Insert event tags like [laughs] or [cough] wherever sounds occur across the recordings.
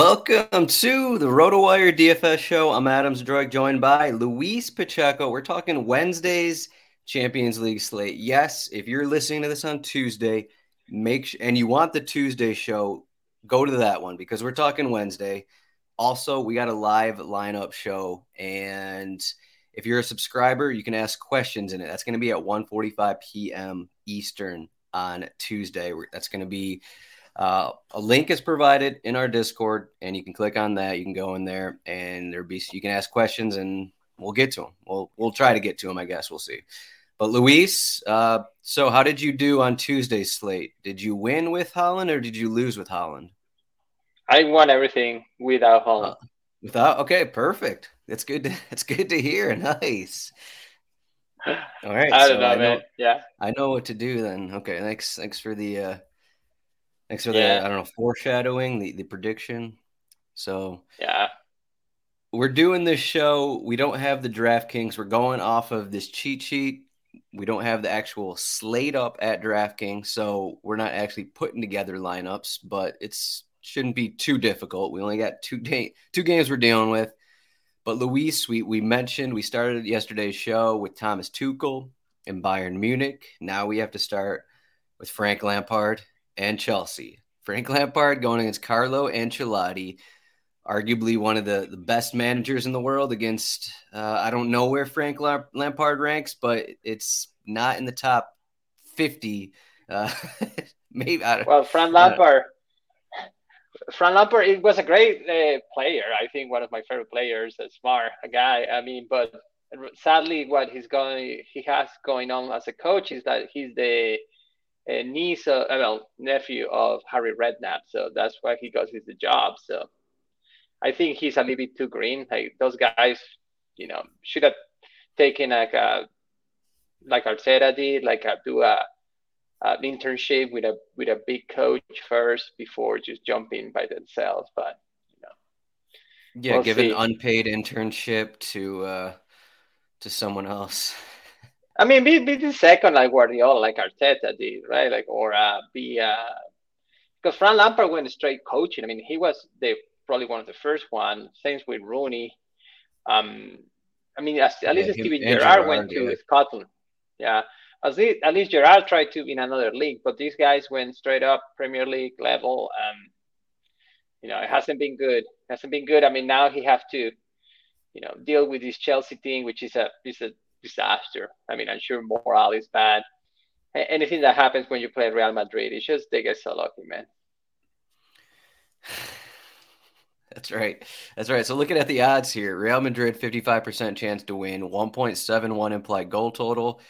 Welcome to the RotoWire DFS show. I'm Adam Zdroik, joined by Luis Pacheco. We're talking Wednesday's Champions League slate. Yes, if you're listening to this on Tuesday, make sh- and you want the Tuesday show, go to that one because we're talking Wednesday. Also, we got a live lineup show, and if you're a subscriber, you can ask questions in it. That's going to be at 1:45 p.m. Eastern on Tuesday. That's going to be uh, a link is provided in our Discord, and you can click on that. You can go in there, and there be you can ask questions, and we'll get to them. We'll we'll try to get to them. I guess we'll see. But Luis, uh, so how did you do on Tuesday's slate? Did you win with Haaland or did you lose with Haaland? I won everything without Haaland. Uh, without okay, perfect. That's good. To, [laughs] that's good to hear. Nice. [sighs] All right. I don't so know, I know, man. Yeah. I know what to do then. Okay. Thanks. Thanks for the uh, Thanks for yeah. the I don't know foreshadowing the the prediction. So yeah, we're doing this show. We don't have the DraftKings. We're going off of this cheat sheet. We don't have the actual slate up at DraftKings, so we're not actually putting together lineups. But it's shouldn't be too difficult. We only got two day, two games we're dealing with. But Luis, we we mentioned we started yesterday's show with Thomas Tuchel and Bayern Munich. Now we have to start with Frank Lampard and Chelsea. Frank Lampard going against Carlo Ancelotti, arguably one of the, the best managers in the world against, uh, I don't know where Frank Lampard ranks, but it's not in the top 50. Uh, [laughs] maybe. I don't, well, Frank Lampard. Frank Lampard, it was a great uh, player. I think one of my favorite players, a smart a guy. I mean, but sadly, what he's going, he has going on as a coach is that he's the a niece, uh, well, nephew of Harry Redknapp. So that's why he got his job. So I think he's a little bit too green. Like those guys, you know, should have taken like a like Arteta did, like a, do a an internship with a with a big coach first before just jumping by themselves. But you know, yeah, we'll give see. an unpaid internship to uh, to someone else. I mean, be, be the second like Guardiola, like Arteta did, right? Like, or uh, be uh, because Frank Lampard went straight coaching. I mean, he was the probably one of the first one. Same with Rooney. Um, I mean, as, at yeah, least Steven Gerrard, went to Scotland. Yeah, at least, at least Gerrard tried to in another league, but these guys went straight up Premier League level. Um, you know, it hasn't been good. It hasn't been good. I mean, now he have to, you know, deal with this Chelsea thing, which is a is a disaster. I mean, I'm sure morale is bad. Anything that happens when you play Real Madrid, it's just they get so lucky, man. [sighs] That's right. That's right. So looking at the odds here, Real Madrid 55% chance to win, 1.71 implied goal total.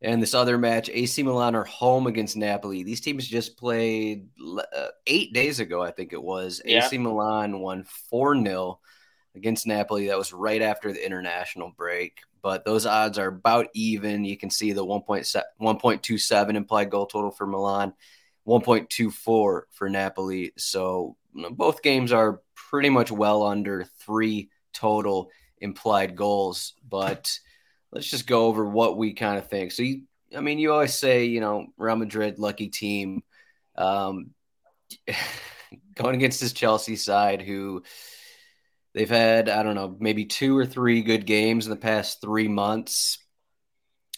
And this other match, AC Milan are home against Napoli. These teams just played uh, eight days ago, I think it was. Yeah. AC Milan won 4 0 against Napoli. That was right after the international break but those odds are about even. You can see the 1.27 implied goal total for Milan, 1.24 for Napoli. So both games are pretty much well under three total implied goals. But let's just go over what we kind of think. So you, I mean, you always say, you know, Real Madrid, lucky team. Um, [laughs] going against this Chelsea side, who they've had, I don't know, maybe two or three good games in the past three months.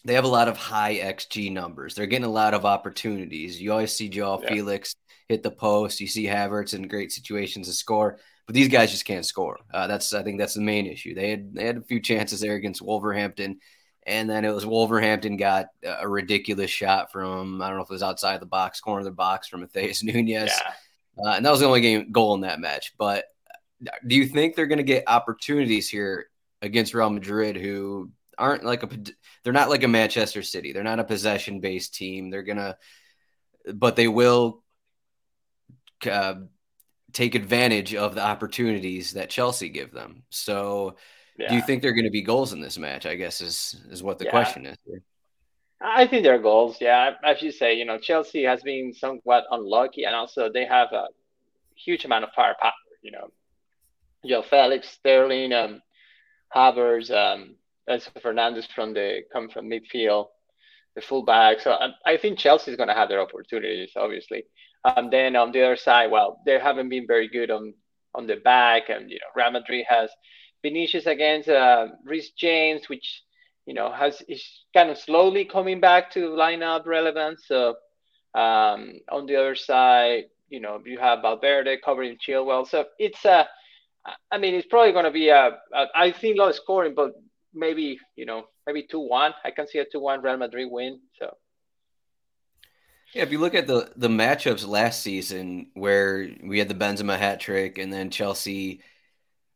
They have a lot of high XG numbers. They're getting a lot of opportunities. You always see Joao yeah. Felix hit the post. You see Havertz in great situations to score, but these guys just can't score. Uh, that's I think that's the main issue. They had they had a few chances there against Wolverhampton, and then it was Wolverhampton got a ridiculous shot from I don't know if it was outside the box, corner of the box from Matheus [laughs] Nunes, yeah. uh, and that was the only game goal in that match. But do you think they're going to get opportunities here against Real Madrid, who aren't like a they're not like a Manchester City. They're not a possession based team. They're gonna, but they will uh, take advantage of the opportunities that Chelsea give them. So, yeah. do you think they're going to be goals in this match? I guess is is what the yeah. question is. I think they're goals. Yeah, as you say, you know, Chelsea has been somewhat unlucky, and also they have a huge amount of firepower. You know, Joao Felix, Sterling, um, Havertz, um, Enzo Fernandez from the come from midfield, the fullback. So I, I think Chelsea is going to have their opportunities, obviously. And then on the other side, well, they haven't been very good on on the back, and you know, Real Madrid has Vinicius against uh, Reece James, which you know has is kind of slowly coming back to lineup relevance. So um, on the other side, you know, you have Valverde covering Chilwell. So it's a, I mean, it's probably going to be a, a, I think low scoring, but maybe you know maybe two one. I can see a two one Real Madrid win. So. Yeah, if you look at the the matchups last season, where we had the Benzema hat trick, and then Chelsea,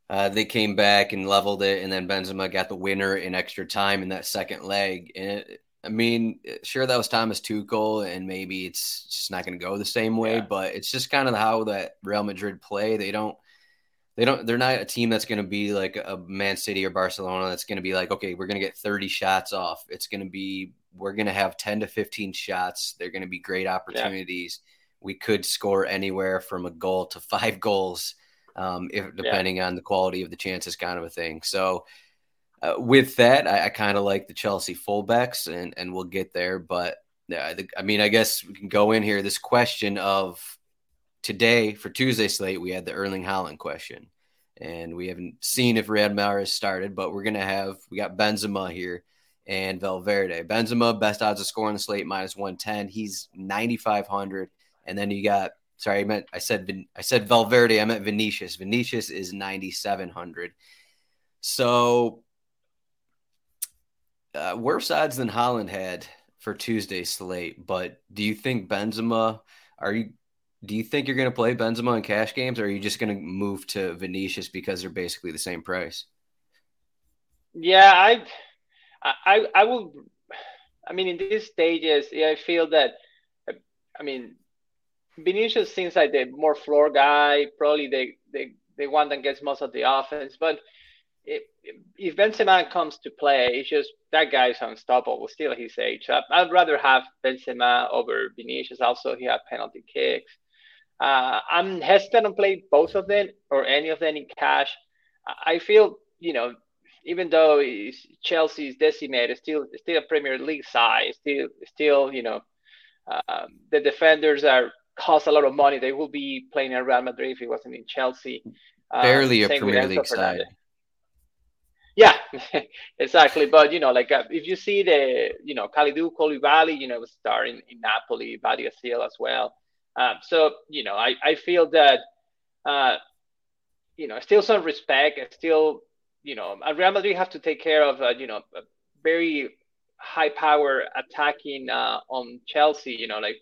uh, they came back and leveled it, and then Benzema got the winner in extra time in that second leg. And it, I mean, sure that was Thomas Tuchel, and maybe it's just not going to go the same way, yeah. but it's just kind of how that Real Madrid play. They don't they don't they're not a team that's going to be like a Man City or Barcelona that's going to be like okay we're going to get 30 shots off. It's going to be we're going to have 10 to 15 shots. They're going to be great opportunities. Yeah. we could score anywhere from a goal to five goals um, if depending yeah. on the quality of the chances kind of a thing. So uh, with that I, I kind of like the Chelsea fullbacks and and we'll get there but yeah, I, think, I mean I guess we can go in here. This question of today for Tuesday slate, we had the Erling Haaland question. And we haven't seen if Riyad Mahrez has started, but we're going to have, we got Benzema here and Valverde. Benzema, best odds of scoring the slate, minus 110. He's 9,500. And then you got, sorry, I meant, I said, I said Valverde, I meant Vinicius. Vinicius is 9,700. So uh, worse odds than Holland had for Tuesday slate. But do you think Benzema, are you do you think you're going to play Benzema in cash games, or are you just going to move to Vinicius because they're basically the same price? Yeah, I, I, I will. I mean, in these stages, yeah, I feel that. I mean, Vinicius seems like the more floor guy. Probably the the the one that gets most of the offense. But if, if Benzema comes to play, it's just that guy's unstoppable. Still, his age. I'd rather have Benzema over Vinicius. Also, he had penalty kicks. Uh, I'm hesitant to play both of them or any of them in cash. I feel, you know, even though Chelsea is decimated, still still a Premier League side, still still you know, um, the defenders are cost a lot of money. They will be playing in Real Madrid if it wasn't in Chelsea. Um, Barely a Premier League side. Yeah, [laughs] exactly. But you know, like uh, if you see the, you know, Kalidou Koulibaly, you know, was starring in Napoli, Badia Seal as well. Um, so you know, I, I feel that uh, you know still some respect and still you know Real Madrid have to take care of uh, you know a very high power attacking uh, on Chelsea. You know, like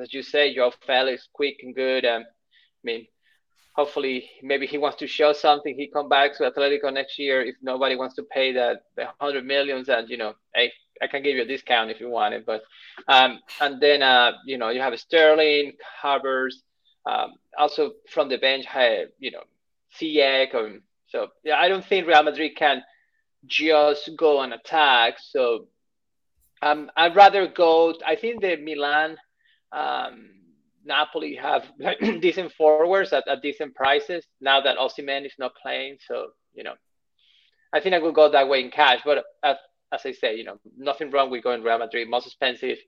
as you say, Joao Felix quick and good. Um, I mean, hopefully maybe he wants to show something. He come back to Atletico next year if nobody wants to pay that the hundred millions and you know, hey, I can give you a discount if you want it. But um, and then uh, you know you have Sterling, Havertz, um, also from the bench, you know, Ziyech. Um, so yeah, I don't think Real Madrid can just go and attack. So um, I'd rather go. I think the Milan, um, Napoli have [clears throat] decent forwards at, at decent prices now that Osimhen is not playing. So you know, I think I will go that way in cash. But at as I say, you know, nothing wrong with going Real Madrid. Most expensive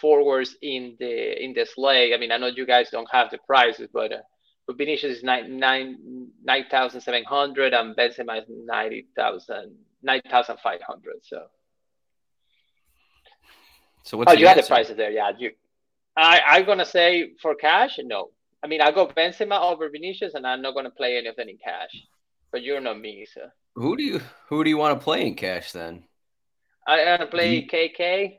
forwards in the in the slate. I mean, I know you guys don't have the prices, but uh, but Vinicius is nine nine nine thousand seven hundred and Benzema is ninety thousand nine thousand five hundred. So. So what's oh, you have the prices there, yeah. You, I I'm gonna say for cash, no. I mean, I go Benzema over Vinicius, and I'm not gonna play any of them in cash. But you're not me, so. Who do you who do you want to play in cash then? I want to play. KK.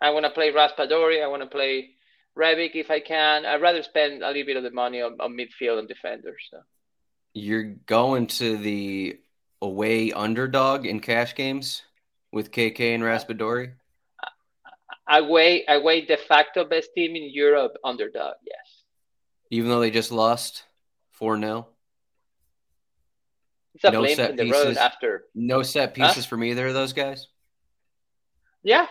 I want to play Raspadori. I want to play Rebic if I can. I'd rather spend a little bit of the money on, on midfield and defenders. So. You're going to the away underdog in cash games with KK and uh, Raspadori? I Away, away de facto best team in Europe underdog, yes. Even though they just lost 4 0? A no the pieces. after. No set pieces huh? from either of those guys? Yeah.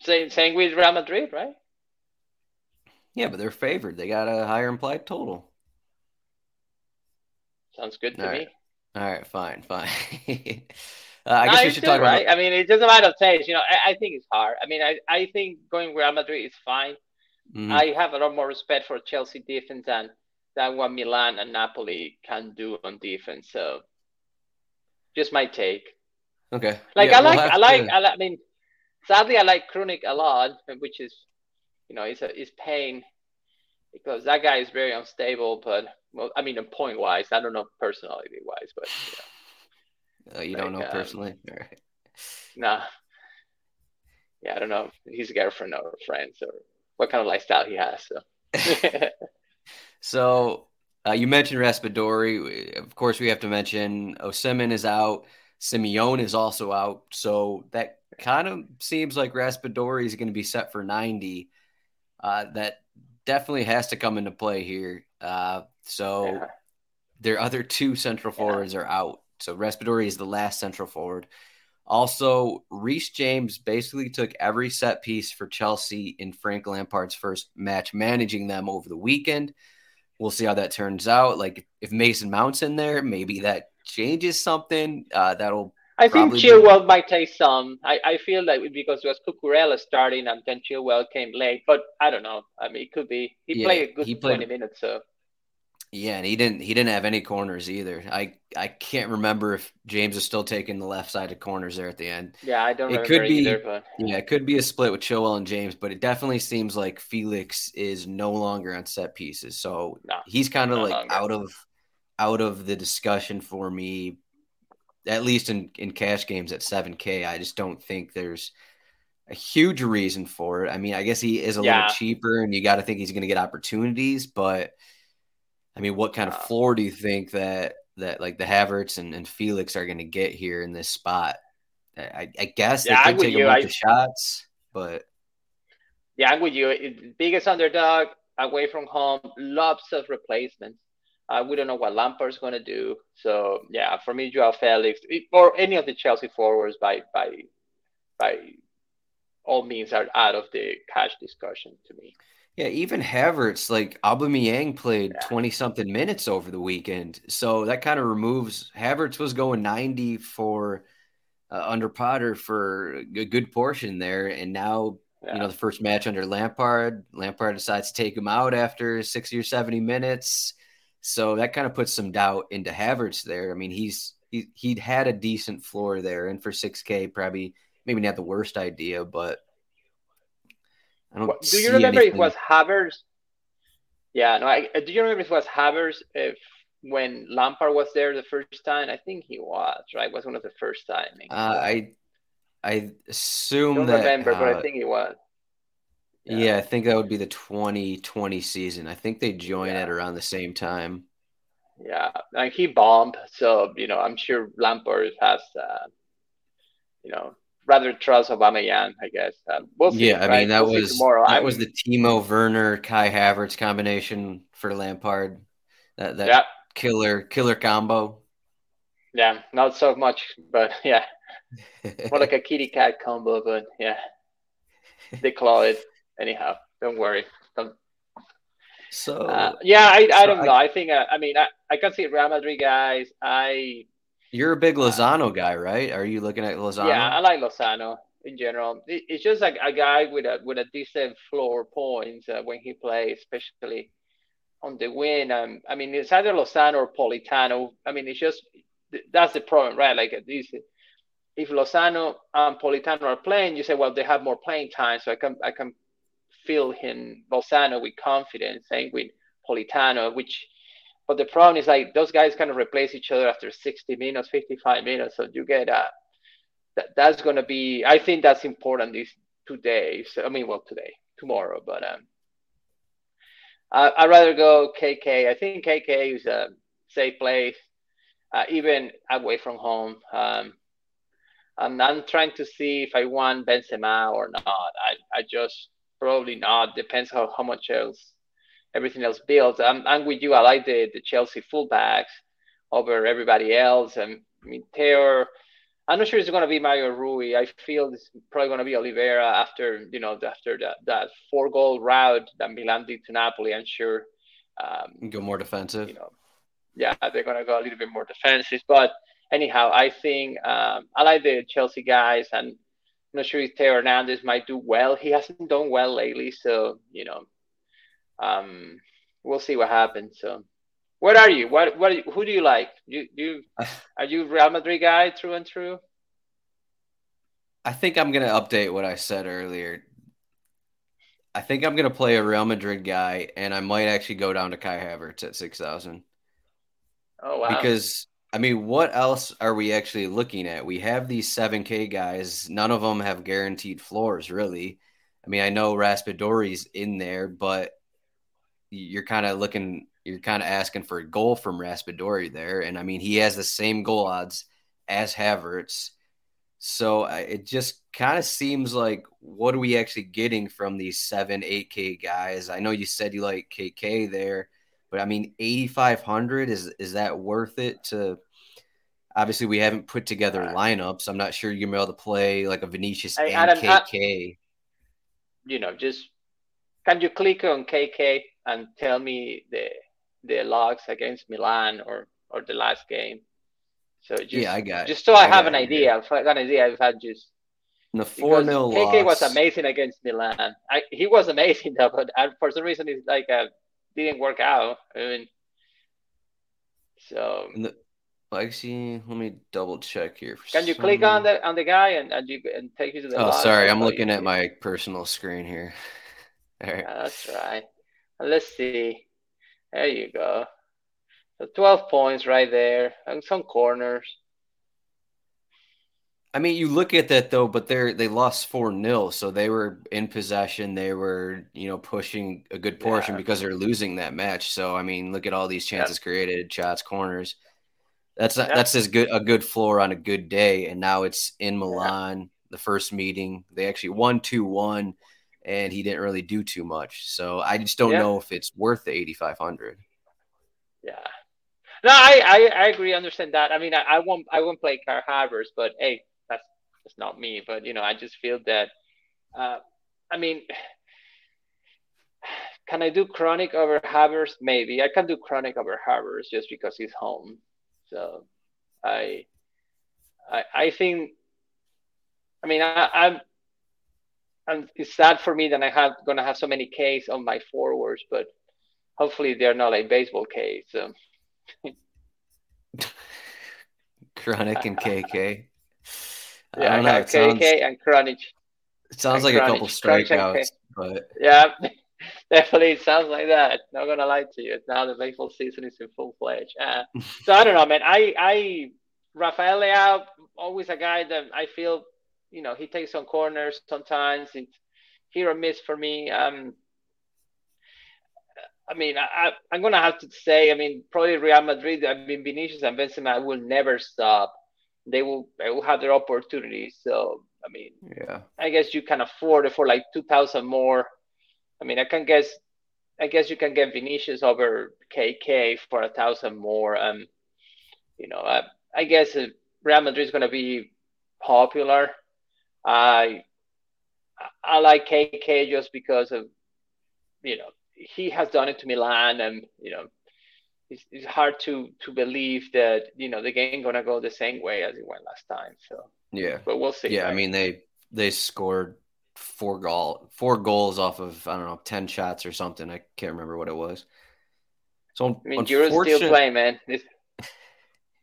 Same, same with Real Madrid, right? Yeah, but they're favored. They got a higher implied total. Sounds good to All me. Right. All right, fine, fine. [laughs] uh, I no, guess we should talk right. about. I mean, it's just a matter of taste. You know, I, I, think it's hard. I mean, I, I think going Real Madrid is fine. Mm-hmm. I have a lot more respect for Chelsea defense than than what Milan and Napoli can do on defense. So, just my take. Okay. Like yeah, I like, we'll I like, to... I like. I mean, sadly, I like Krunic a lot, which is, you know, it's a it's pain because that guy is very unstable. But well, I mean, point wise, I don't know personality wise, but you, know, uh, [sighs] you don't know um, personally, [laughs] all right? Nah. Yeah, I don't know if he's a girlfriend or friends or what kind of lifestyle he has. So, [laughs] so uh, you mentioned Raspadori. Of course, we have to mention Osimhen is out. Simeone is also out. So that kind of seems like Raspadori is going to be set for 90. Uh, that definitely has to come into play here. Uh, so yeah. their other two central forwards yeah. are out. So Raspadori is the last central forward. Also, Reece James basically took every set piece for Chelsea in Frank Lampard's first match, managing them over the weekend. We'll see how that turns out. Like if Mason Mount's in there, maybe that changes something. Uh, that'll. I think Chilwell be... might take some. I, I feel like because it was Cucurella starting and then Chilwell came late, but I don't know. I mean, it could be. He yeah, played a good he played, 20 minutes, so. Yeah, and he didn't he didn't have any corners either. I I can't remember if James is still taking the left side of corners there at the end. Yeah, I don't. It could be. Either, but... Yeah, it could be a split with Chilwell and James, but it definitely seems like Felix is no longer on set pieces. So no, he's kind of like longer. out of out of the discussion for me. At least in in cash games at seven K, I just don't think there's a huge reason for it. I mean, I guess he is a yeah. little cheaper, and you got to think he's going to get opportunities, but I mean, what kind of floor do you think that that like the Havertz and, and Felix are going to get here in this spot? I, I guess yeah, they could take a bunch I, of shots, but yeah, I'm with you. Biggest underdog away from home, lots of replacements. Uh, we don't know what Lampard's going to do. So yeah, for me, Joao Felix or any of the Chelsea forwards by by by all means are out of the cash discussion to me. Yeah, even Havertz, like Aubameyang played 20 yeah. something minutes over the weekend. So that kind of removes Havertz was going 90 for uh, under Potter for a good portion there. And now, yeah. you know, the first match under Lampard, Lampard decides to take him out after 60 or 70 minutes. So that kind of puts some doubt into Havertz there. I mean, he's he, he'd had a decent floor there. And for 6K, probably maybe not the worst idea, but I don't. do you remember anything. it was Havertz? Yeah, no. I, do you remember if it was Havertz if when Lampard was there the first time? I think he was right. It was one of the first time. Uh, I I assume I don't that. remember, uh, but I uh, think he was. Yeah. yeah. I think that would be the 2020 season. I think they joined yeah. it around the same time. Yeah, and he bombed. So you know, I'm sure Lampard has, uh, you know, rather trust Aubameyang, I guess. Um, we'll see, yeah, I right? mean that we'll was tomorrow. that I was the Timo Werner Kai Havertz combination for Lampard. That that yeah. killer killer combo. Yeah, not so much, but [laughs] yeah, more like a [laughs] kitty cat combo. But yeah, they claw it anyhow. Don't worry. Don't... So uh, yeah, I, I so don't I... know. I think uh, I mean I, I can see Real Madrid guys. I You're a big uh, Lozano guy, right? Are you looking at Lozano? Yeah, I like Lozano in general. It's just like a guy with a with a decent floor points uh, when he plays, especially on the win. Um, I mean, it's either Lozano or Politano. I mean, it's just that's the problem, right? Like this, if Lozano and Politano are playing, you say, well, they have more playing time, so I can I can feel him Lozano with confidence. Same with Politano, which but the problem is like those guys kind of replace each other after 60 minutes, 55 minutes. So you get a that, that's going to be. I think that's important these two days. I mean, well, today, tomorrow, but um, I, would rather go KK. I think KK is a safe place, uh, even away from home. Um, and I'm trying to see if I want Benzema or not. I, I just probably not. Depends how, how much else everything else builds. I'm, with you. I like the, the Chelsea fullbacks over everybody else. And I mean, Taylor, I'm not sure it's going to be Mario Rui. I feel it's probably going to be Oliveira after, you know, after that, that four goal route that Milan did to Napoli. I'm sure. Um, go more defensive. You know, yeah, they're going to go a little bit more defensive. But anyhow, I think um, I like the Chelsea guys, and I'm not sure if Theo Hernandez might do well. He hasn't done well lately, so you know, um, we'll see what happens. So, what are you? What what who do you like? You you are you Real Madrid guy through and through? I think I'm gonna update what I said earlier. I think I'm gonna play a Real Madrid guy, and I might actually go down to Kai Havertz at six thousand. Oh wow! Because I mean, what else are we actually looking at? We have these seven K guys. None of them have guaranteed floors, really. I mean, I know Raspadori's in there, but you're kind of looking, you're kind of asking for a goal from Raspadori there. And I mean, he has the same goal odds as Havertz. So it just kind of seems like what are we actually getting from these seven, 8K guys? I know you said you like KK there, but I mean, 8,500 is is that worth it to? Obviously, we haven't put together uh, lineups. I'm not sure you're gonna be able to play like a Vinicius hey, and Adam, KK. you know, just can you click on KK and tell me the the logs against Milan or or the last game. So just, yeah, I got just so I, I have an idea. I've got an idea. I've had just the four 0 KK was amazing against Milan. I, he was amazing [laughs] though, but for some reason it's like a, uh, didn't work out. I mean, so. The, actually, let me double check here. Can you some... click on the on the guy and, and you and take you to the? Oh, sorry, I'm looking at my personal screen here. [laughs] All right. that's right. Let's see. There you go. So 12 points right there and some corners. I mean, you look at that though, but they're they lost four 0 so they were in possession. They were, you know, pushing a good portion yeah. because they're losing that match. So I mean, look at all these chances yeah. created, shots, corners. That's yeah. that's as good a good floor on a good day. And now it's in Milan, the first meeting. They actually won two one and he didn't really do too much. So I just don't yeah. know if it's worth the 8,500. Yeah. No, I, I, I agree. Understand that. I mean, I, I won't I won't play Kai Havertz, but hey, that's that's not me. But you know, I just feel that. Uh, I mean, [sighs] can I do Krunic over Havertz? Maybe I can do Krunic over Havertz just because he's home. So, I, I, I think. I mean, I, I'm and it's sad for me that I have gonna have so many Ks on my forwards, but hopefully they're not like baseball Ks. So. [laughs] Krunic and KK. [laughs] yeah, I, I KK sounds, and Krunic. It sounds like a couple strikeouts, but yeah, [laughs] definitely it sounds like that. Not gonna lie to you. Now the baseball season is in full fledged. Uh, so I don't know, man. I I Rafael Leao always a guy that I feel you know, he takes some corners sometimes. It's hit or miss for me. Um, I mean, I, I'm going to have to say, I mean, probably Real Madrid, I mean, Vinicius and Benzema will never stop. They will, they will have their opportunities. So, I mean, yeah, I guess you can afford it for like 2,000 more. I mean, I can guess, I guess you can get Vinicius over KK for a thousand more. Um, you know, I, I guess Real Madrid is going to be popular. I I like KK just because of you know he has done it to Milan and you know it's, it's hard to to believe that you know the game gonna go the same way as it went last time. So yeah, but we'll see. Yeah, right? I mean they they scored four goal four goals off of I don't know ten shots or something. I can't remember what it was. So I mean, Giroud's still playing, man. [laughs]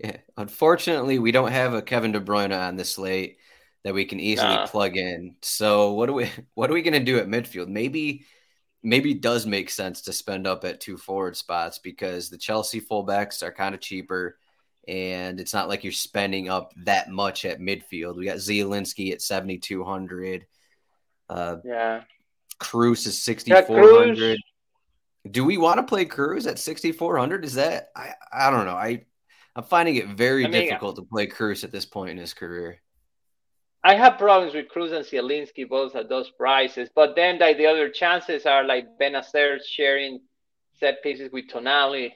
Yeah, unfortunately, we don't have a Kevin De Bruyne on this slate that we can easily nah. plug in. So what are we [laughs] what are we going to do at midfield? Maybe maybe it does make sense to spend up at two forward spots because the Chelsea fullbacks are kind of cheaper and it's not like you're spending up that much at midfield. We got Zielinski at 7200. Uh yeah. Kroos is 6400. Do we want to play Kroos at 6400? Is that I I don't know. I I'm finding it very I mean, difficult to play Kroos at this point in his career. I have problems with Kroos and Zielinski both at those prices, but then like the other chances are like Bennacer sharing set pieces with Tonali,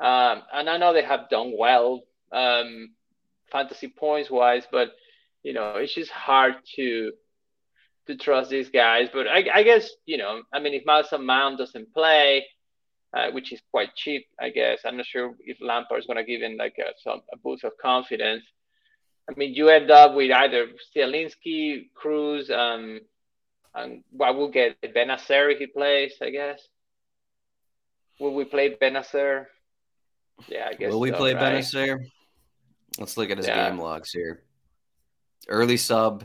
um, and I know they have done well um, fantasy points wise, but you know it's just hard to to trust these guys. But I, I guess you know, I mean, if Mason Mount doesn't play, uh, which is quite cheap, I guess I'm not sure if Lampard is going to give him like a, some a boost of confidence. I mean, you end up with either Zielinski, Kroos, um, and what we'll get Bennacer if he plays, I guess. Will we play Bennacer? Yeah, I guess. Will we so, play right? Bennacer? Let's look at his yeah. game logs here. Early sub,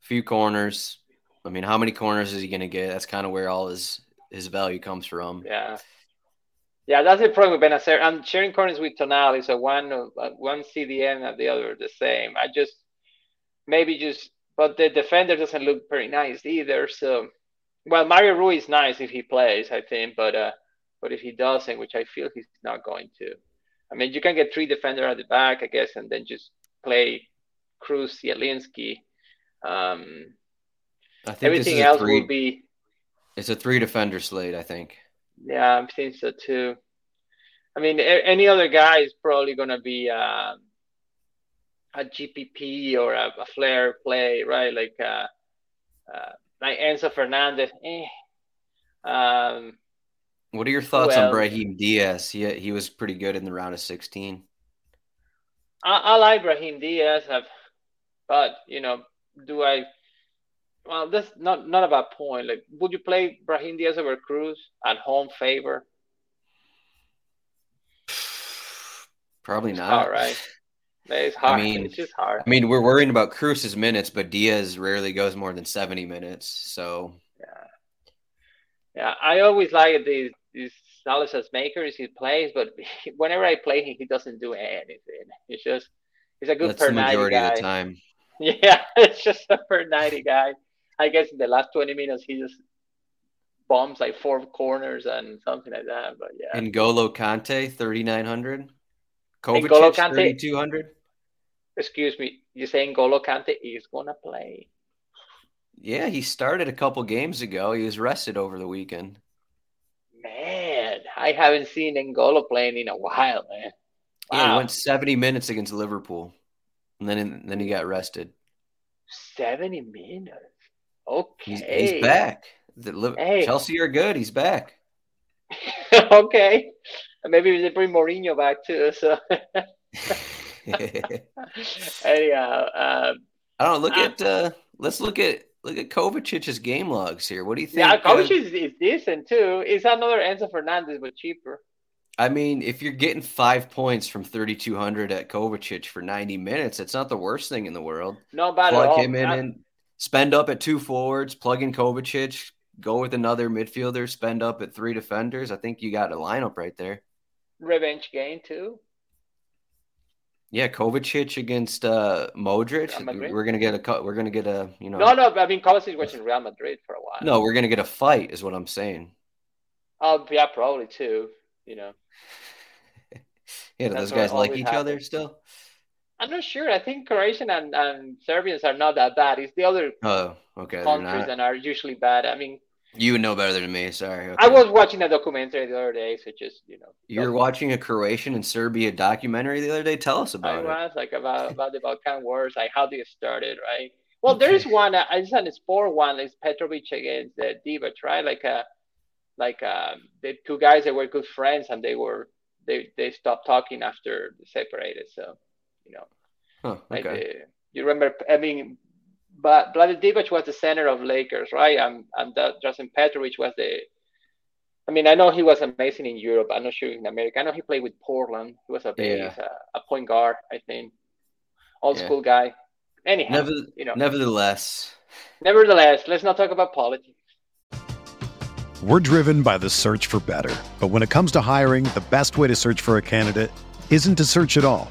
few corners. I mean, how many corners is he going to get? That's kind of where all his his value comes from. Yeah. Yeah, that's the problem with Bennacer. I'm sharing corners with Tonali, so one uh, one CDM and the other the same. I just maybe just, but the defender doesn't look very nice either. So, well, Mario Rui is nice if he plays, I think, but uh, but if he doesn't, which I feel he's not going to, I mean, you can get three defender at the back, I guess, and then just play Kroos, Zielinski. Um, I think everything else three, will be. It's a three defender slate, I think. Yeah, I think so too. I mean, any other guy is probably going to be uh, a GPP or a, a flair play, right? Like uh, uh, like Enzo Fernandez. Eh. Um, what are your thoughts well, on Brahim Diaz? He he was pretty good in the round of sixteen. I, I like Brahim Diaz, but you know, do I well, that's not not a bad point. Like, would you play Brahim Diaz over Kroos at home favor? Probably not. All right. It's hard. I mean, it's just hard. I mean, we're worrying about Kroos's minutes, but Diaz rarely goes more than seventy minutes. So yeah, yeah. I always like these these Salas makers he plays, but [laughs] whenever I play him, he doesn't do anything. It's just he's a good That's the majority guy. of the time. [laughs] Yeah, [laughs] it's just a per ninety guy. I guess in the last 20 minutes he just bombs like four corners and something like that. But yeah. N'Golo Kante, 3,900. Kovacic, 3,200. Excuse me. You're saying N'Golo Kante is going to play? Yeah, he started a couple games ago. He was rested over the weekend. Man, I haven't seen N'Golo playing in a while, man. Wow. Yeah, he went 70 minutes against Liverpool. And then, and then he got rested. 70 minutes? Okay. He's, he's back. The, hey. Chelsea are good. He's back. [laughs] okay. Maybe they bring Mourinho back too. So [laughs] [laughs] anyhow, um, I don't know, look uh, at uh, let's look at look at Kovacic's game logs here. What do you think? Yeah, Kovacic uh, is, is decent too. It's another Enzo Fernandez, but cheaper. I mean, if you're getting five points from 3,200 at Kovacic for 90 minutes, it's not the worst thing in the world. No bad Plug at all. him in and spend up at two forwards, plug in Kovacic, go with another midfielder, spend up at three defenders. I think you got a lineup right there. Revenge game too. Yeah, Kovacic against uh, Modric. We're gonna get a we're gonna get a you know. No, no. I mean, Kovacic was in Real Madrid for a while. No, we're gonna get a fight, is what I'm saying. Oh yeah, probably too. You know. [laughs] yeah, do those guys like each happens. other still? I'm not sure. I think Croatian and, and Serbians are not that bad. It's the other oh, okay, countries that are usually bad. I mean, you know better than me. Sorry. Okay. I was watching a documentary the other day, so just you know. You're watching a Croatian and Serbia documentary the other day. Tell us about I it. was like about [laughs] about the Balkan Wars, like how they started, right? Well, okay. there is one. I just had a sport one. It's Petrovic against the Divac, right? Like a, uh, like um, the two guys that were good friends, and they were they they stopped talking after they separated. So, you know, huh, okay. like you remember? I mean, but Vlade Divac was the center of Lakers, right? And and Drazen Petrovic was the. I mean, I know he was amazing in Europe. I'm not sure in America. I know he played with Portland. He was a yeah. a, a, point guard, I think. Old yeah. school guy. Anyhow, Never, you know. Nevertheless. Nevertheless, let's not talk about politics. We're driven by the search for better, but when it comes to hiring, the best way to search for a candidate isn't to search at all.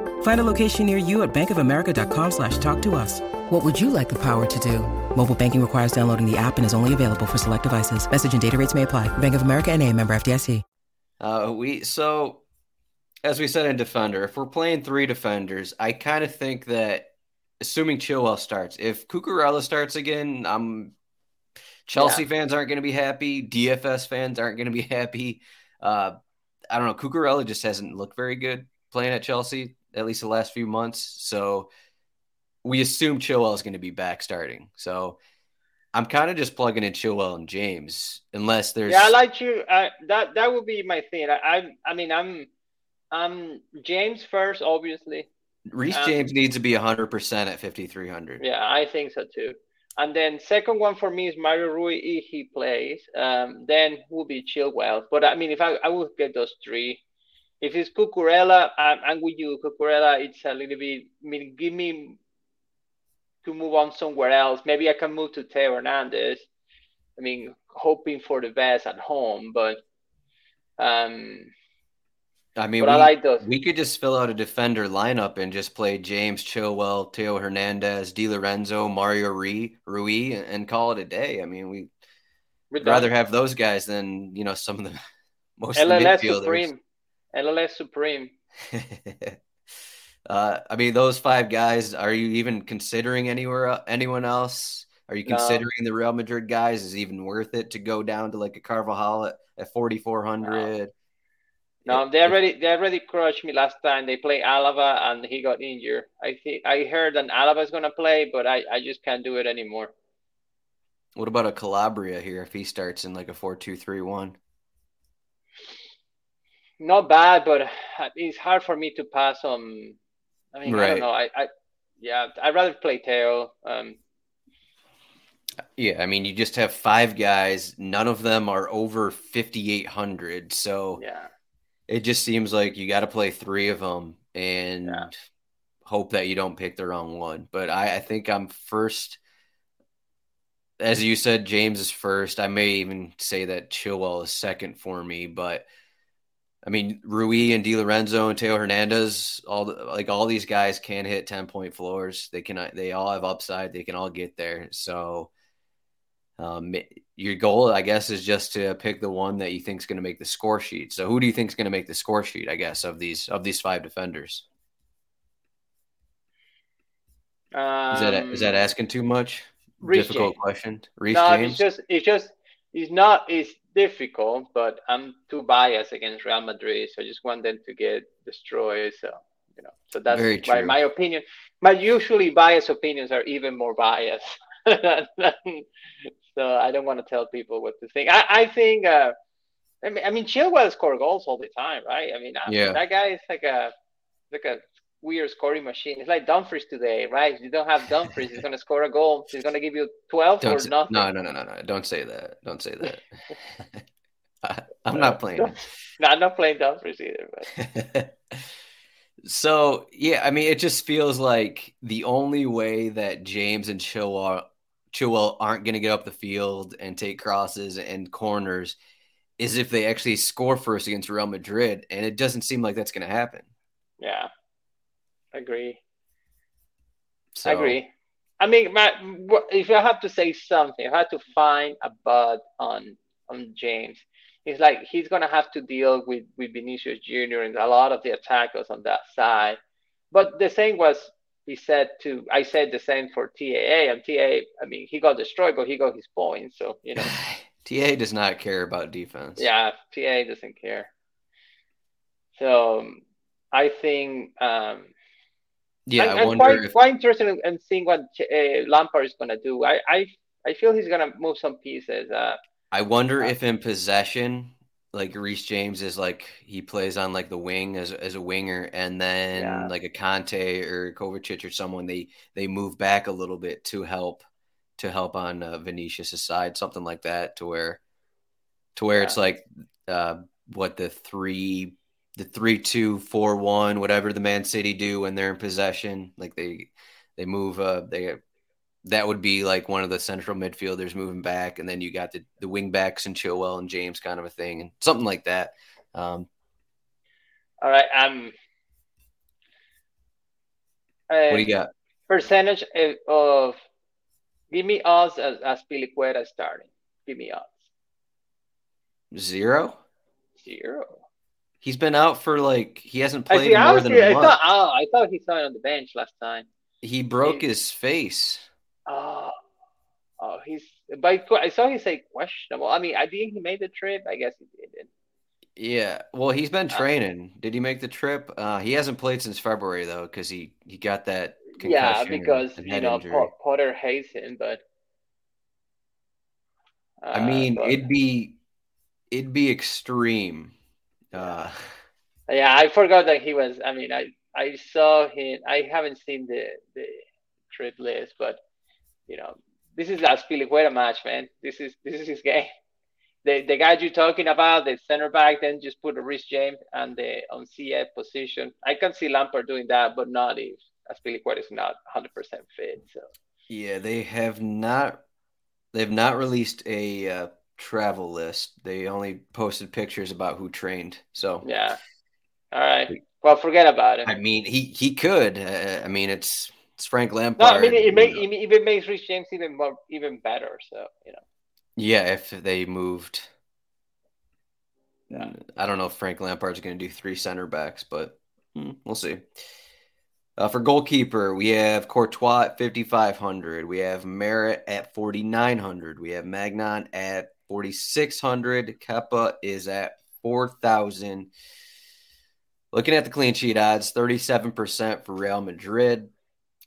Find a location near you at bankofamerica.com slash talk to us. What would you like the power to do? Mobile banking requires downloading the app and is only available for select devices. Message and data rates may apply. Bank of America and a member FDIC. Uh, we So, as we said in Defender, if we're playing three defenders, I kind of think that assuming Chilwell starts, if Cucurella starts again, I'm Chelsea yeah. fans aren't going to be happy. DFS fans aren't going to be happy. Uh, I don't know. Cucurella just hasn't looked very good playing at Chelsea, at least the last few months. So we assume Chilwell is going to be back starting. So I'm kind of just plugging in Chilwell and James, unless there's. Yeah, I like you. Uh, that that would be my thing. I, I I mean I'm I'm James first, obviously. Reece um, James needs to be 100% at 5,300. Yeah, I think so too. And then second one for me is Mario Rui if he plays. Um, then will be Chilwell. But I mean, if I, I would get those three. If it's Cucurella, I'm, I'm with you. Cucurella, it's a little bit. I mean, give me to move on somewhere else. Maybe I can move to Theo Hernandez. I mean, hoping for the best at home, but um, I mean, we, I like those. we could just fill out a defender lineup and just play James Chilwell, Theo Hernandez, Di Lorenzo, Mario Rui, Rui, and call it a day. I mean, we would rather have those guys than you know some of the [laughs] most LLS Supreme, LLS Supreme. [laughs] uh, I mean, those five guys. Are you even considering anywhere anyone else? Are you considering no. the Real Madrid guys? Is even worth it to go down to like a Carvajal at, at forty four hundred? No. No, they already they already crushed me last time. They play Alaba and he got injured. I think I heard that Alaba is gonna play, but I, I just can't do it anymore. What about a Calabria here if he starts in like a four two three one? Not bad, but it's hard for me to pass on. I mean, right. I don't know. I, I yeah, I'd rather play Theo. Um, yeah, I mean, you just have five guys. None of them are over fifty eight hundred. So yeah it just seems like you got to play three of them and yeah. hope that you don't pick the wrong one. But I, I think I'm first. As you said, James is first. I may even say that Chilwell is second for me, but I mean Rui and Di Lorenzo and Theo Hernandez, all the, like all these guys can hit ten point floors. They can they all have upside. They can all get there. So um, your goal, I guess, is just to pick the one that you think is going to make the score sheet. So, who do you think is going to make the score sheet? I guess of these of these five defenders. Um, is that is that asking too much? Reece difficult James. question. Reece no, James? it's just it's just it's not it's difficult, but I'm too biased against Real Madrid, so I just want them to get destroyed. So you know, so that's why my opinion. My usually biased opinions are even more biased. [laughs] so I don't want to tell people what to think. I, I think. Uh, I mean, I mean, Chilwell score goals all the time, right? I mean, yeah. that guy is like a like a weird scoring machine. It's like Dumfries today, right? You don't have Dumfries, he's going to score a goal. He's going to give you 12 don't or say, nothing. No, no, no, no, no. Don't say that. Don't say that. [laughs] [laughs] I, am not playing. No, I'm not playing Dumfries either. [laughs] So, yeah, I mean, it just feels like the only way that James and Chilwell, Chilwell aren't going to get up the field and take crosses and corners is if they actually score first against Real Madrid. And it doesn't seem like that's going to happen. Yeah. Agree. So, I agree. I mean, if I have to say something, if I had to find a bud on on James. It's like he's gonna have to deal with with Vinicius Junior and a lot of the attackers on that side. But the same was he said to I said the same for TAA and TAA. I mean, he got destroyed, but he got his points. So you know, [sighs] TA does not care about defense. Yeah, TA doesn't care. So I think um, yeah, I, am wonder quite, if... quite interested in, in seeing what uh, Lampard is going to do. I, I I feel he's going to move some pieces. Uh, I wonder uh, if in possession, like Reece James is like he plays on like the wing as as a winger, and then yeah. like a Kanté or Kovacic or someone they they move back a little bit to help to help on uh, Vinicius' side, something like that, to where to where yeah. it's like uh, what the three the three two four one whatever the Man City do when they're in possession. Like they they move uh they that would be like one of the central midfielders moving back, and then you got the the wing backs and Chilwell and James kind of a thing, and something like that. Um, All right, um, uh, what do you got? Percentage of give me odds as as Piliqueta starting. Give me odds. Zero. Zero. He's been out for like he hasn't played see, more than a I month. Thought, oh, I thought he signed on the bench last time. He broke he, his face. Oh, oh, he's. But I saw he say questionable. I mean, I think he made the trip. I guess he did. Yeah, well, he's been uh, training. Did he make the trip? Uh, he hasn't played since February though, because he he got that. Yeah, because you know injury. Potter hates him, but. Uh, I mean, but... it'd be it'd be extreme uh, yeah, I forgot that he was. I mean, I I saw him. I haven't seen the the trip list, but you know, this is a Azpilicueta match, man. This is this is his game. The the guy you're talking about, the center back, then just put a Reece James and the on CF position. I can see Lampard doing that, but not if Azpilicueta is not 100% fit. So yeah, they have not they've not released a uh, travel list. They only posted pictures about who trained. So yeah. All right. Well, forget about it. I mean, he he could. Uh, I mean, it's it's Frank Lampard. No, I mean, it, make, it even makes Reece James even more even better. So you know. Yeah, if they moved. Yeah. I don't know if Frank Lampard's going to do three center backs, but hmm, we'll see. Uh, for goalkeeper, we have Courtois at 5,500. We have Meret at 4,900. We have Maignan at 4,600. Kepa is at 4,000. Looking at the clean sheet odds, 37% for Real Madrid.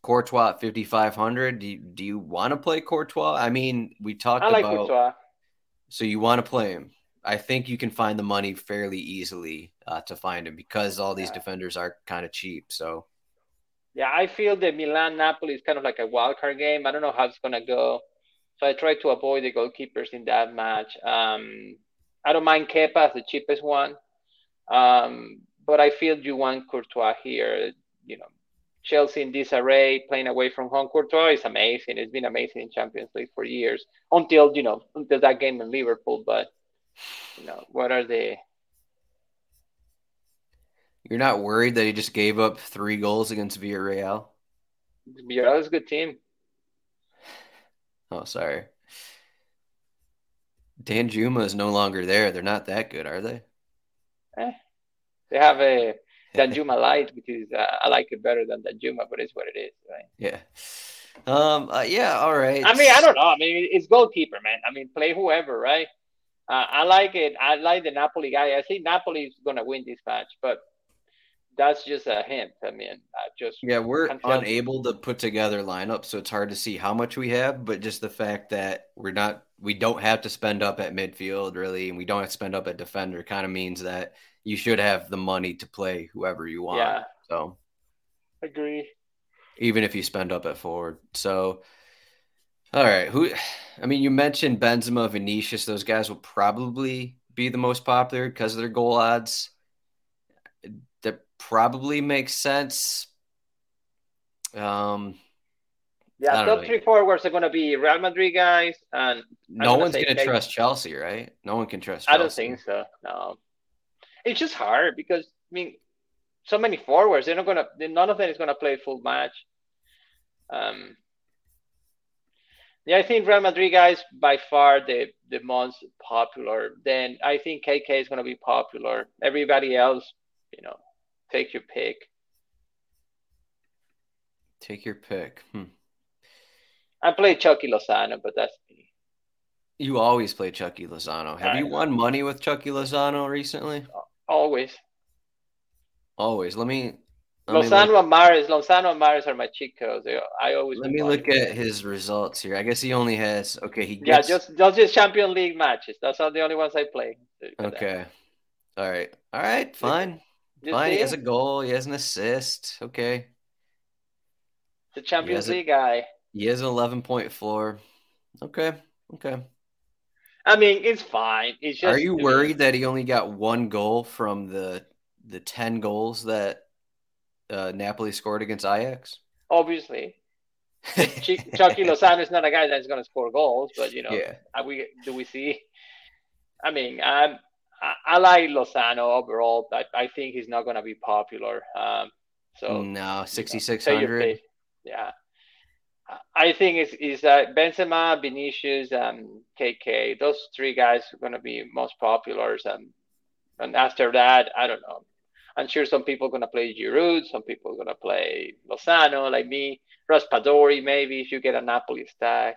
Courtois at 5,500. Do you, do you want to play Courtois? I mean, we talked I like about. Courtois. So you want to play him? I think you can find the money fairly easily uh, to find him because all these yeah. defenders are kind of cheap. So. Yeah, I feel that Milan Napoli is kind of like a wild card game. I don't know how it's gonna go. So I try to avoid the goalkeepers in that match. Um, I don't mind Kepa as the cheapest one, um, but I feel you want Courtois here. You know, Chelsea in disarray, playing away from home. Courtois is amazing. It's been amazing in Champions League for years until you know until that game in Liverpool. But you know, what are the you're not worried that he just gave up three goals against Villarreal? Villarreal is a good team. Oh, sorry. Danjuma is no longer there. They're not that good, are they? Eh. They have a [laughs] Danjuma light, which is uh, I like it better than Danjuma, but it's what it is, right? Yeah. Um. Uh, yeah. All right. I mean, I don't know. I mean, it's goalkeeper, man. I mean, play whoever, right? Uh, I like it. I like the Napoli guy. I think Napoli is gonna win this match, but that's just a hint. I mean, I just yeah, we're unable to put together lineups, so it's hard to see how much we have. But just the fact that we're not, we don't have to spend up at midfield really, and we don't have to spend up at defender, kind of means that you should have the money to play whoever you want. Yeah. So, agree. Even if you spend up at forward, so. All right, who? I mean, you mentioned Benzema, Vinicius; those guys will probably be the most popular because of their goal odds probably makes sense. Um, yeah, top three forwards are going to be Real Madrid guys, and no one's going to trust Chelsea, right? No one can trust. Chelsea. I don't think so. No, it's just hard because I mean, so many forwards. They're not going to. None of them is going to play full match. Um, yeah, I think Real Madrid guys by far the the most popular. Then I think KK is going to be popular. Everybody else, you know, Take your pick. Take your pick. Hmm. I play Chucky Lozano, but that's me. You always play Chucky Lozano. Have I you know. won money with Chucky Lozano recently? Always. Always. Let me. Let Lozano me and Mahrez. Lozano and Mahrez are my chicos. I always. Let me look at his results here. I guess he only has. Okay, he gets. Yeah, just just Champion League matches. That's all the only ones I play. Okay. All right. All right. Fine. Fine, he has a goal. He has an assist. Okay. The Champions League guy. He has an 11 point floor. Okay. Okay. I mean, it's fine. It's just, Are you worried that he only got one goal from the the 10 goals that uh, Napoli scored against Ajax? Obviously. [laughs] Chucky Lozano is not a guy that's going to score goals, but you know, yeah. we do we see? I mean, I'm I, I like Lozano overall. but I think he's not going to be popular. Um, so no, sixty six hundred. Yeah, I think it's is uh, Benzema, Vinicius, um, KK. Those three guys are going to be most popular. Um, and after that, I don't know. I'm sure some people are going to play Giroud, some people are going to play Lozano, like me, Raspadori, maybe if you get a Napoli stack.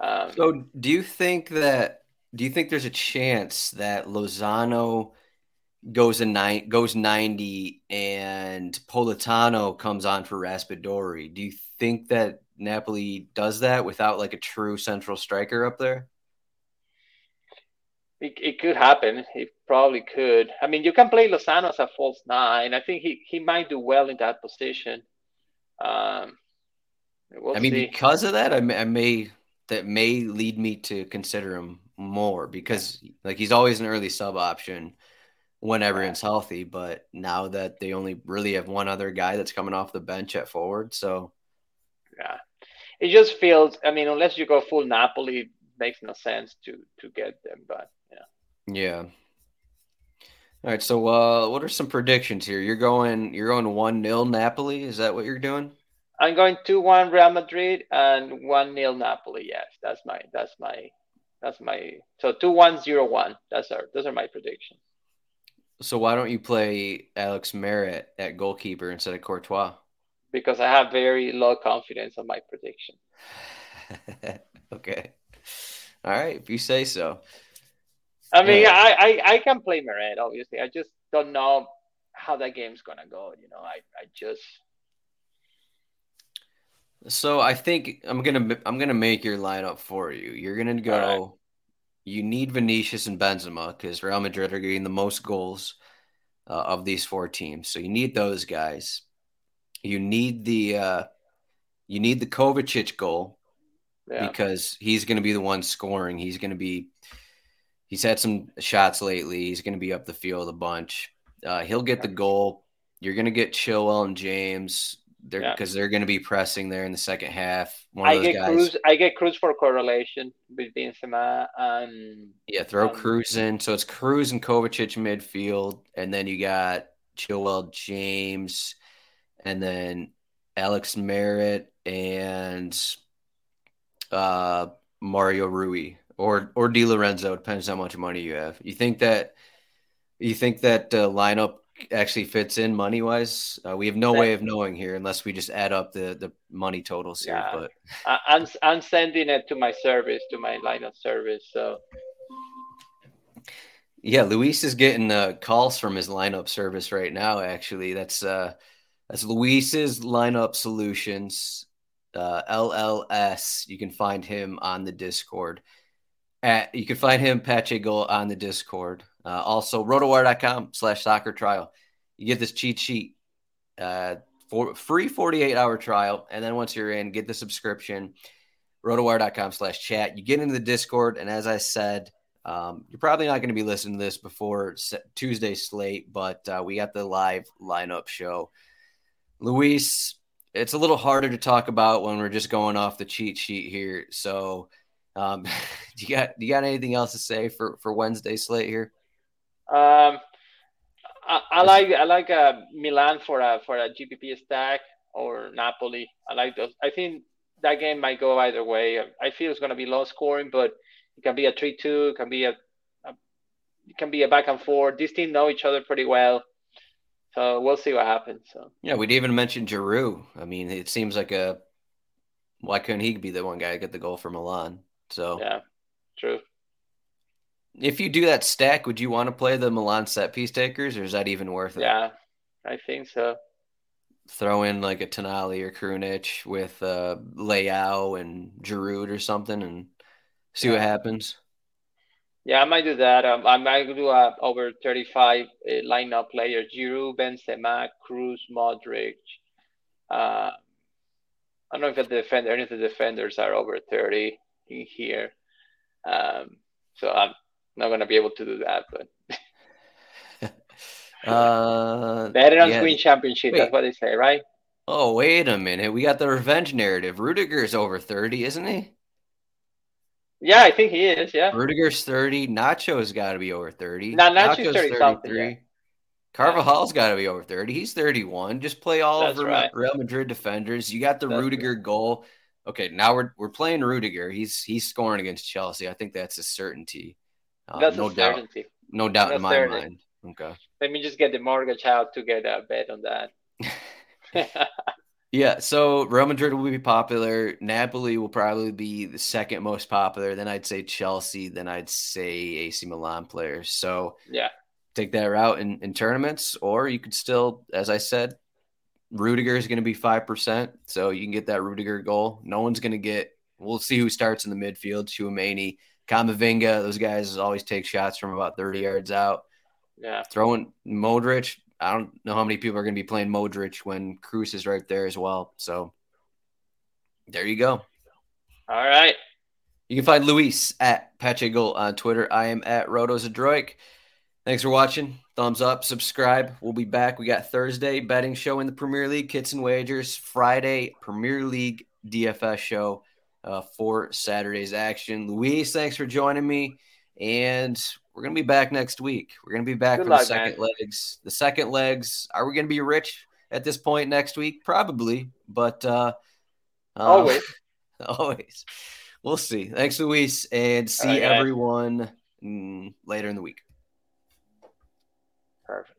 Um, so, do you think that do you think there's a chance that Lozano goes a nine goes 90 and Politano comes on for Raspadori? Do you think that Napoli does that without like a true central striker up there? It, it could happen. It probably could. I mean, you can play Lozano as a false nine. I think he, he might do well in that position. Um, we'll I mean, see. because of that, I may, I may that may lead me to consider him more because like he's always an early sub option when everyone's healthy. But now that they only really have one other guy that's coming off the bench at forward, so yeah, it just feels. I mean, unless you go full Napoli, it makes no sense to to get them. But yeah, yeah. All right, so uh, what are some predictions here? You're going, you're going one 0 Napoli. Is that what you're doing? I'm going two one Real Madrid and one 0 Napoli. Yes, that's my that's my that's my so two one zero one. That's our those are my predictions. So why don't you play Alex Meret at goalkeeper instead of Courtois? Because I have very low confidence on my prediction. [laughs] okay. All right, if you say so. I mean, uh, I, I I can play Meret, obviously. I just don't know how that game's gonna go. You know, I I just so I think I'm gonna I'm gonna make your lineup for you. You're gonna go. Right. You need Vinicius and Benzema because Real Madrid are getting the most goals uh, of these four teams. So you need those guys. You need the uh, you need the Kovacic goal yeah. because he's going to be the one scoring. He's going to be he's had some shots lately. He's going to be up the field a bunch. Uh, he'll get the goal. You're going to get Chilwell and James they're because yeah. they're going to be pressing there in the second half. One I get guys. Kroos. I get Kroos for correlation with Benzema and yeah, throw um, Kroos in. So it's Kroos and Kovacic midfield, and then you got Chilwell, James, and then Alex Meret and uh, Mario Rui or or Di Lorenzo. Depends how much money you have. You think that you think that uh, lineup actually fits in money wise. Uh, we have no way of knowing here unless we just add up the the money totals here. Yeah. But I'm I'm sending it to my service to my line of service. So Yeah, Luis is getting uh, calls from his lineup service right now. Actually, that's uh, that's Luis's lineup solutions, uh, LLS. You can find him on the Discord. At you can find him Pachegol on the Discord. Uh, also, rotowire.com slash soccer trial. You get this cheat sheet, uh, for free 48 hour trial, and then once you're in, get the subscription. Rotowire.com slash chat. You get into the Discord, and as I said um, you're probably not going to be listening to this before Tuesday slate, but uh, we got the live lineup show. Luis, it's a little harder to talk about when we're just going off the cheat sheet here. So, um, [laughs] do you got do you got anything else to say for for Wednesday slate here? Um, I, I like I like uh, Milan for a for a GPP stack or Napoli. I like those. I think that game might go either way. I feel it's going to be low scoring, but it can be a three-two. It can be a, a it can be a back and forth. These teams know each other pretty well, so we'll see what happens. So yeah, we'd even mention Giroud. I mean, it seems like a why couldn't he be the one guy to get the goal for Milan? So yeah, true. If you do that stack, would you want to play the Milan set piece takers, or is that even worth it? Yeah, I think so. Throw in like a Tonali or Krunic with uh, Leao and Giroud or something, and see yeah. what happens. Yeah, I might do that. Um, I might do a over 35 uh, lineup players: Giroud, Benzema, Kroos, Modric. Uh, I don't know if the defender, any of the defenders are over 30 in here. Um, so I'm not going to be able to do that, but. [laughs] uh, Better on yeah. win championship. Wait. That's what they say, right? Oh, wait a minute. We got the revenge narrative. Rudiger's over 30, isn't he? Yeah, I think he is. Yeah. Rudiger's 30. Nacho's got to be over 30. Nah, Nacho's, Nacho's 33. Yeah. Carvajal's got to be over 30. He's 31. Just play all That's of right. Real Madrid defenders. You got the that's Rudiger right. goal. Okay, now we're we're playing Rudiger. He's he's scoring against Chelsea. I think that's a certainty. Uh, that's no a doubt. certainty. No doubt that's in my certainty. mind. Okay. Let me just get the mortgage out to get a bet on that. [laughs] [laughs] Yeah, so Real Madrid will be popular. Napoli will probably be the second most popular. Then I'd say Chelsea. Then I'd say AC Milan players. So yeah, take that route in, in tournaments, or you could still, as I said, Rudiger is going to be five percent, so you can get that Rudiger goal. No one's going to get. We'll see who starts in the midfield. Tchouameni, Camavinga, those guys always take shots from about thirty yards out. Yeah, throwing Modric, I don't know how many people are going to be playing Modric when Kroos is right there as well. So there you go. All right. You can find Luis at Pachegol on Twitter. I am at Rotozadroik. Thanks for watching. Thumbs up, subscribe. We'll be back. We got Thursday betting show in the Premier League, kits and wagers. Friday, Premier League DFS show uh, for Saturday's action. Luis, thanks for joining me. And we're gonna be back next week. We're gonna be back Good for luck, the second man. legs. The second legs. Are we gonna be rich at this point next week? Probably, but uh, uh always, [laughs] always. We'll see. Thanks, Luis, and see right, everyone mm, later in the week. Perfect.